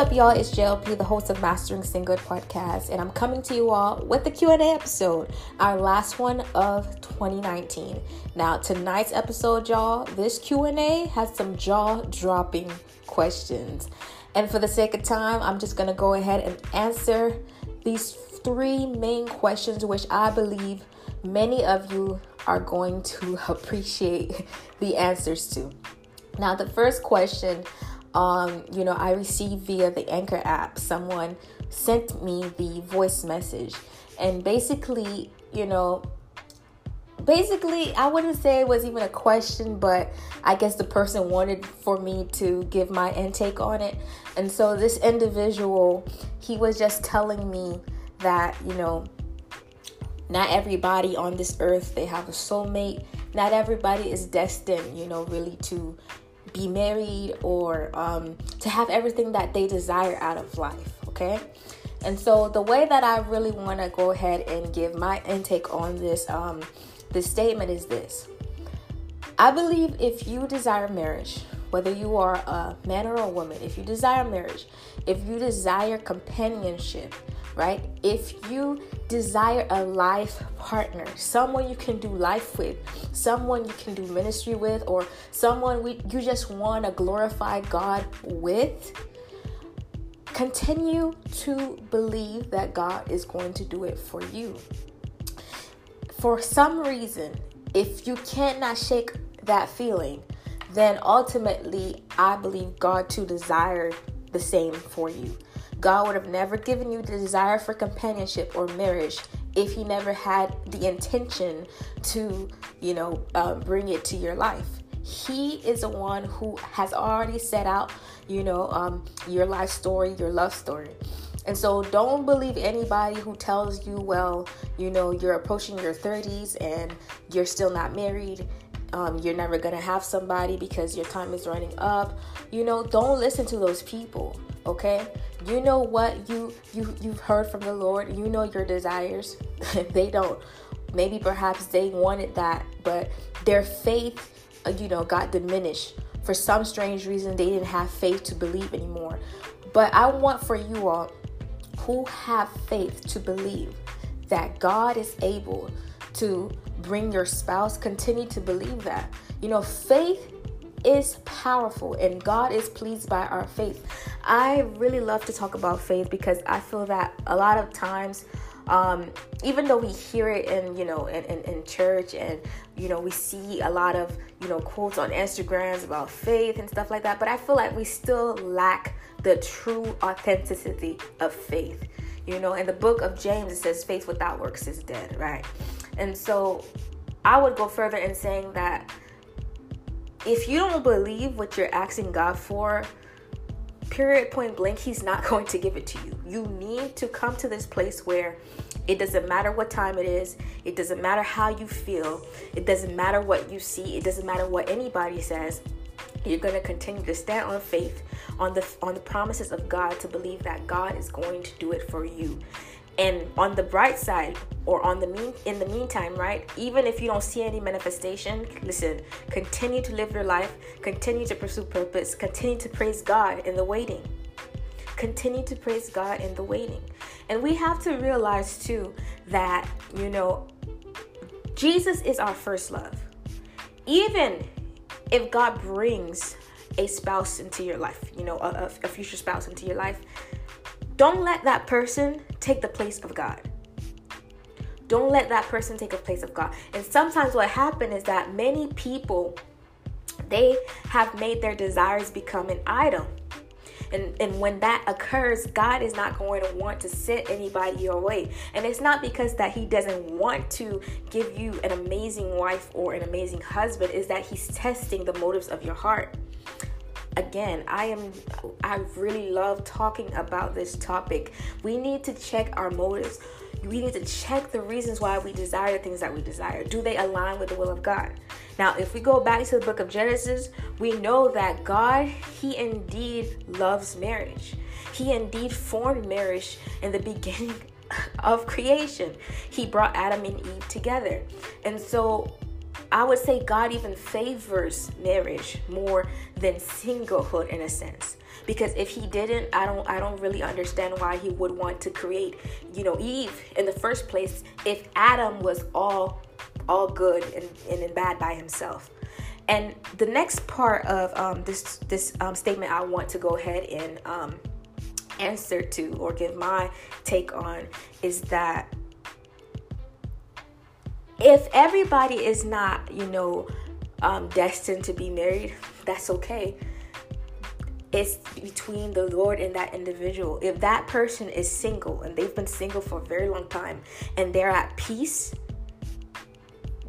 up y'all? It's jlp the host of mastering single podcast and i'm coming to you all with the q&a episode our last one of 2019 now tonight's episode y'all this q&a has some jaw-dropping questions. And for the sake of time i'm just to go ahead and answer these three main questions which i believe many of you are going to appreciate the answers to. Now the first question um, you know, I received via the Anchor app. Someone sent me the voice message, and basically, you know, basically, I wouldn't say it was even a question, but I guess the person wanted for me to give my intake on it. And so, this individual, he was just telling me that, you know, not everybody on this earth they have a soulmate not everybody is destined you know really to be married or um, to have everything that they desire out of life. Okay. And so the way that I really want to go ahead and give my intake on this um, this statement is this. I believe if you desire marriage, whether you are a man or a woman, if you desire marriage, if you desire companionship, right? If you desire a life partner, someone you can do life with, someone you can do ministry with, or someone we, you just want to glorify God with, continue to believe that God is going to do it for you. For some reason, if you cannot shake that feeling, then ultimately I believe God to desire the same for you. God would have never given you the desire for companionship or marriage if He never had the intention to, you know, uh, bring it to your life. He is the one who has already set out, you know, um, your life story, your love story. And so don't believe anybody who tells you, well, you know, you're approaching your 30s and you're still not married. Um, you're never going to have somebody because your time is running up. You know, don't listen to those people okay you know what you you you've heard from the lord. You know your desires. They don't maybe perhaps they wanted that but their faith uh, you know got diminished. For some strange reason they didn't have faith to believe anymore. But i want for you all who have faith to believe that god is able to bring your spouse continue to believe that. You know faith is powerful and God is pleased by our faith. I really love to talk about faith because I feel that a lot of times um, even though we hear it in you know in, in, in, church and you know we see a lot of you know quotes on instagrams about faith and stuff like that but i feel like we still lack the true authenticity of faith you know in the book of james it says faith without works is dead right and so i would go further in saying that if you don't believe what you're asking God for, period point blank, He's not going to give it to you. You need to come to this place where it doesn't matter what time it is, it doesn't matter how you feel, it doesn't matter what you see, it doesn't matter what anybody says. You're going to continue to stand on faith on the on the promises of God to believe that God is going to do it for you. And on the bright side, or on the mean in the meantime, right? Even if you don't see any manifestation, listen, continue to live your life, continue to pursue purpose, continue to praise God in the waiting. Continue to praise God in the waiting. And we have to realize too that, you know, Jesus is our first love. Even if God brings a spouse into your life, you know, a, a future spouse into your life, don't let that person take the place of God. Don't let that person take a place of God. And sometimes what happens is that many people they have made their desires become an idol. And, and when that occurs, God is not going to want to send anybody your way. And it's not because that He doesn't want to give you an amazing wife or an amazing husband, is that He's testing the motives of your heart again i am i really love talking about this topic. We need to check our motives. We need to check the reasons why we desire the things that we desire. Do they align with the will of god? Now if we go back to the book of genesis we know that god he indeed loves marriage. He indeed formed marriage in the beginning of creation. He brought adam and eve together. And so I would say God even favors marriage more than singlehood in a sense. Because if he didn't, I don't I don't really understand why he would want to create, you know, Eve in the first place if Adam was all all good and, and bad by himself. And the next part of um, this this um, statement I want to go ahead and um, answer to or give my take on is that if everybody is not, you know, um, destined to be married, that's okay. It's between the Lord and that individual. If that person is single and they've been single for a very long time and they're at peace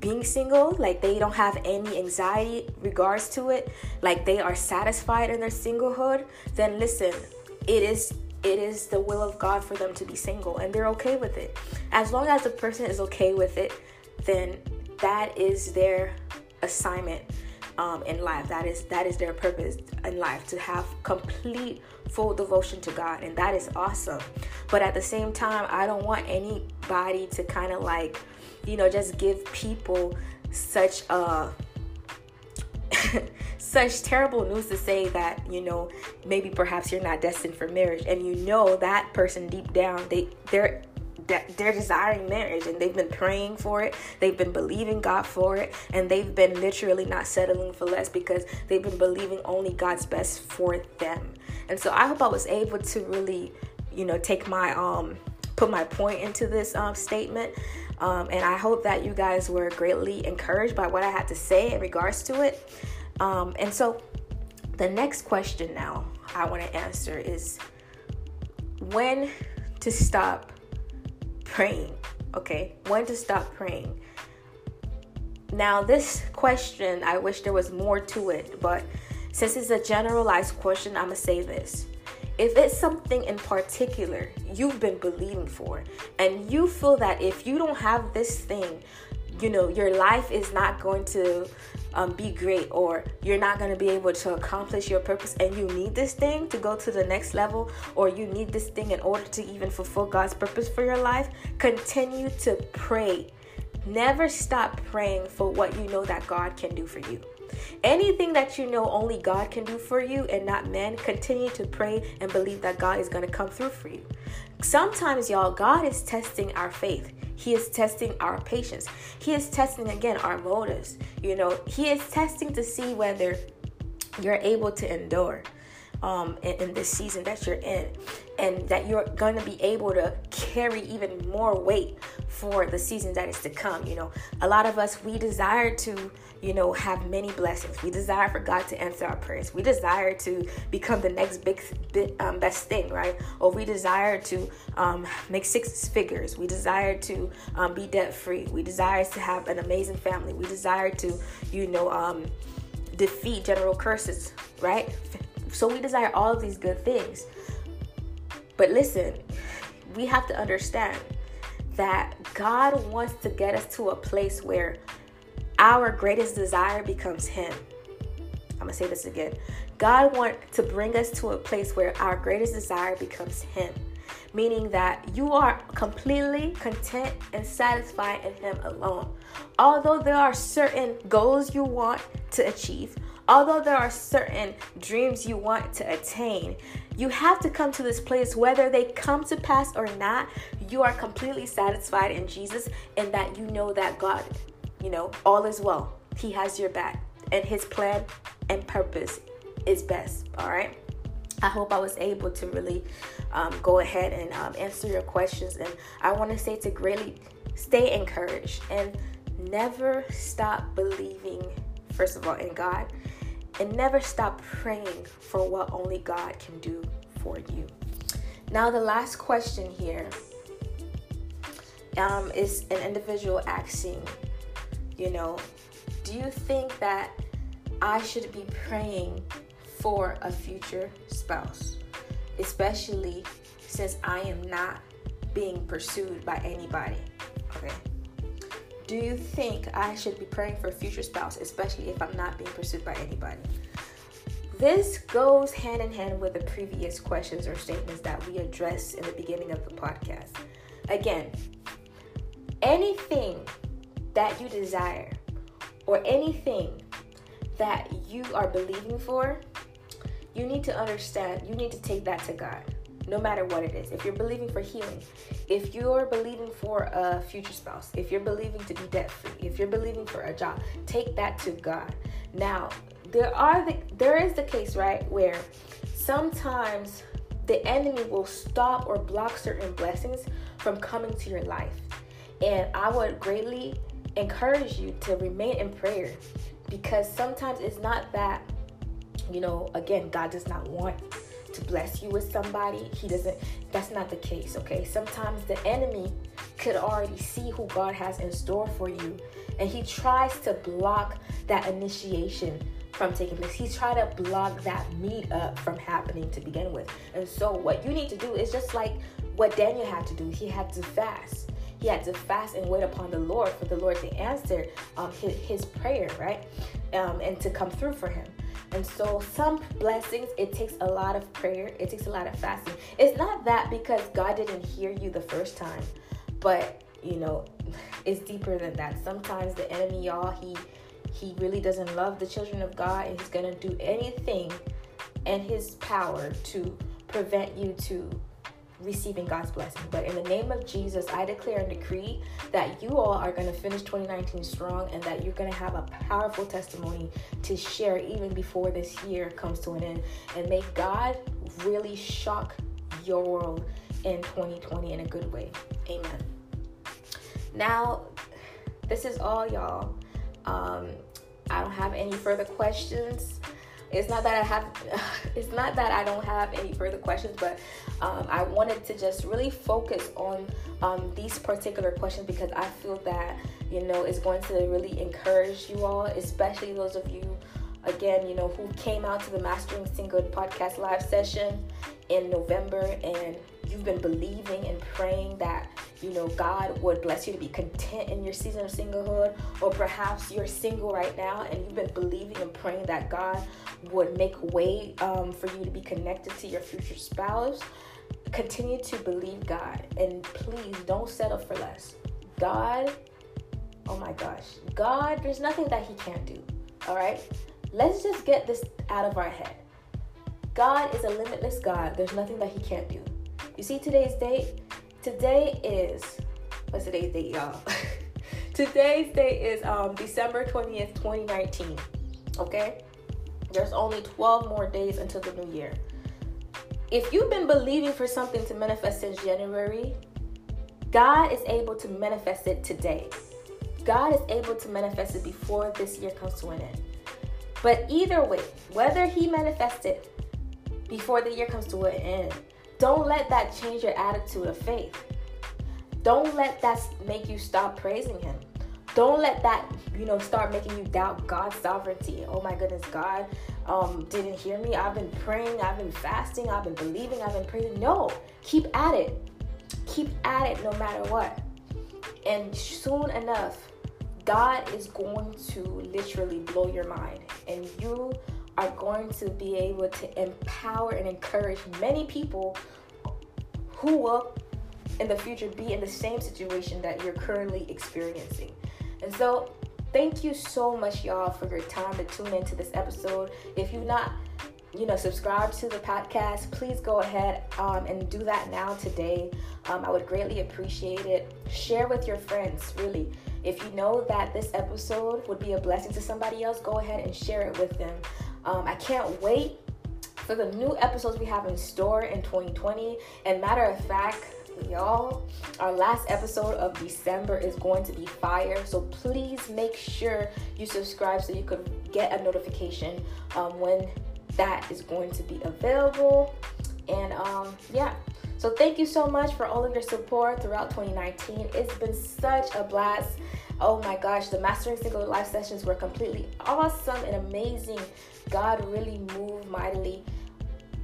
being single, like they don't have any anxiety regards to it, like they are satisfied in their singlehood, then listen, it is it is the will of God for them to be single and they're okay with it. As long as the person is okay with it, then that is their assignment um, in life. That is that is their purpose in life to have complete full devotion to God, and that is awesome. But at the same time, I don't want anybody to kind of like, you know, just give people such a such terrible news to say that you know maybe perhaps you're not destined for marriage and you know that person deep down they they're they're desiring marriage and they've been praying for it. They've been believing god for it. And they've been literally not settling for less because they've been believing only god's best for them. And so i hope i was able to really you know take my um put my point into this um, statement. Um, and i hope that you guys were greatly encouraged by what i had to say in regards to it. Um, and so the next question now i want to answer is when to stop praying. Okay, when to stop praying. Now, this question, I wish there was more to it, but since it's a generalized question, I'm gonna say this. If it's something in particular you've been believing for, and you feel that if you don't have this thing, you know, your life is not going to um, be great or you're not going to be able to accomplish your purpose and you need this thing to go to the next level or you need this thing in order to even fulfill God's purpose for your life, continue to pray. Never stop praying for what you know that God can do for you. Anything that you know only God can do for you and not men, continue to pray and believe that God is going to come through for you. Sometimes, y'all, God is testing our faith. He is testing our patience. He is testing again our motives. You know, He is testing to see whether you're able to endure um, in, in this season that you're in, and that you're going to be able to carry even more weight for the season that is to come. You know, a lot of us, we desire to, you know, have many blessings. We desire for God to answer our prayers. We desire to become the next big, big um, best thing, right? Or we desire to um, make six figures. We desire to um, be debt free. We desire to have an amazing family. We desire to, you know, um, defeat general curses, right? So we desire all of these good things. But listen, we have to understand that God wants to get us to a place where our greatest desire becomes Him. I'm gonna say this again. God wants to bring us to a place where our greatest desire becomes Him, meaning that you are completely content and satisfied in Him alone. Although there are certain goals you want to achieve, although there are certain dreams you want to attain, you have to come to this place, whether they come to pass or not, you are completely satisfied in Jesus and that you know that God, you know, all is well. He has your back and his plan and purpose is best. All right. I hope I was able to really um, go ahead and um, answer your questions. And I want to say to greatly stay encouraged and never stop believing, first of all, in God and never stop praying for what only God can do for you. Now, the last question here um, is an individual asking, you know, do you think that I should be praying for a future spouse, especially since I am not being pursued by anybody? Do you think I should be praying for a future spouse, especially if I'm not being pursued by anybody? This goes hand in hand with the previous questions or statements that we addressed in the beginning of the podcast. Again, anything that you desire or anything that you are believing for, you need to understand, you need to take that to God, no matter what it is. If you're believing for healing, if you're believing for a future spouse, if you're believing to be debt free, if you're believing for a job, take that to God. Now, there are the there is the case, right, where sometimes the enemy will stop or block certain blessings from coming to your life. And I would greatly encourage you to remain in prayer because sometimes it's not that, you know, again, God does not want to bless you with somebody. He doesn't, that's not the case, okay? Sometimes the enemy could already see who God has in store for you and he tries to block that initiation from taking place. He's trying to block that meet up from happening to begin with. And so, what you need to do is just like what Daniel had to do. He had to fast. He had to fast and wait upon the Lord for the Lord to answer um, his, his, prayer, right? Um, and to come through for him. And so, some blessings, it takes a lot of prayer, it takes a lot of fasting. It's not that because God didn't hear you the first time, but you know, it's deeper than that. Sometimes the enemy, y'all, he he really doesn't love the children of God and he's to do anything in his power to prevent you to receiving God's blessing. But in the name of Jesus, I declare and decree that you all are going to finish 2019 strong and that you're going to have a powerful testimony to share even before this year comes to an end. And may God really shock your world in 2020 in a good way. Amen. Now, this is all, y'all. Um, I don't have any further questions. It's not that I have, it's not that I don't have any further questions, but um, I wanted to just really focus on um, these particular questions because I feel that you know it's going to really encourage you all, especially those of you, again, you know, who came out to the Mastering Single podcast live session in November and you've been believing and praying that you know God would bless you to be content in your season of singlehood, or perhaps you're single right now and you've been believing and praying that God would make way um, for you to be connected to your future spouse. Continue to believe God and please don't settle for less. God, oh my gosh, God, there's nothing that He can't do. All right, let's just get this out of our head. God is a limitless God. There's nothing that He can't do. You see today's date? Today is what's today's date, y'all? today's date is um, December 20th, 2019. Okay? There's only 12 more days until the new year. If you've been believing for something to manifest since January, God is able to manifest it today. God is able to manifest it before this year comes to an end. But either way, whether He manifests it before the year comes to an end don't let that change your attitude of faith. Don't let that make you stop praising Him. Don't let that, you know, start making you doubt God's sovereignty. Oh my goodness, God um, didn't hear me. I've been praying, I've been fasting, I've been believing, I've been praying. No, keep at it. Keep at it no matter what. And soon enough, God is going to literally blow your mind. And you are going to be able to empower and encourage many people who will in the future be in the same situation that you're currently experiencing. And so, thank you so much, y'all, for your time to tune into this episode. If you're not, you know, subscribe to the podcast, please go ahead um, and do that now today. Um, I would greatly appreciate it. Share with your friends, really. If you know that this episode would be a blessing to somebody else, go ahead and share it with them. Um, I can't wait for the new episodes we have in store in 2020. And matter of fact, y'all, our last episode of December is going to be fire. So please make sure you subscribe so you could get a notification um, when that is going to be available. And um, yeah. So thank you so much for all of your support throughout 2019. It's been such a blast. Oh my gosh, the Mastering Single Live sessions were completely awesome and amazing. God really moved mightily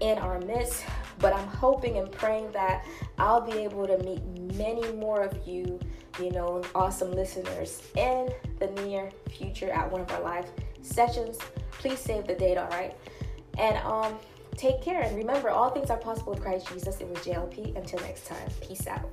in our midst. But I'm hoping and praying that I'll be able to meet many more of you, you know, awesome listeners in the near future at one of our live sessions. Please save the date, all right? And um, take care. And remember, all things are possible with Christ Jesus. It was JLP. Until next time, peace out.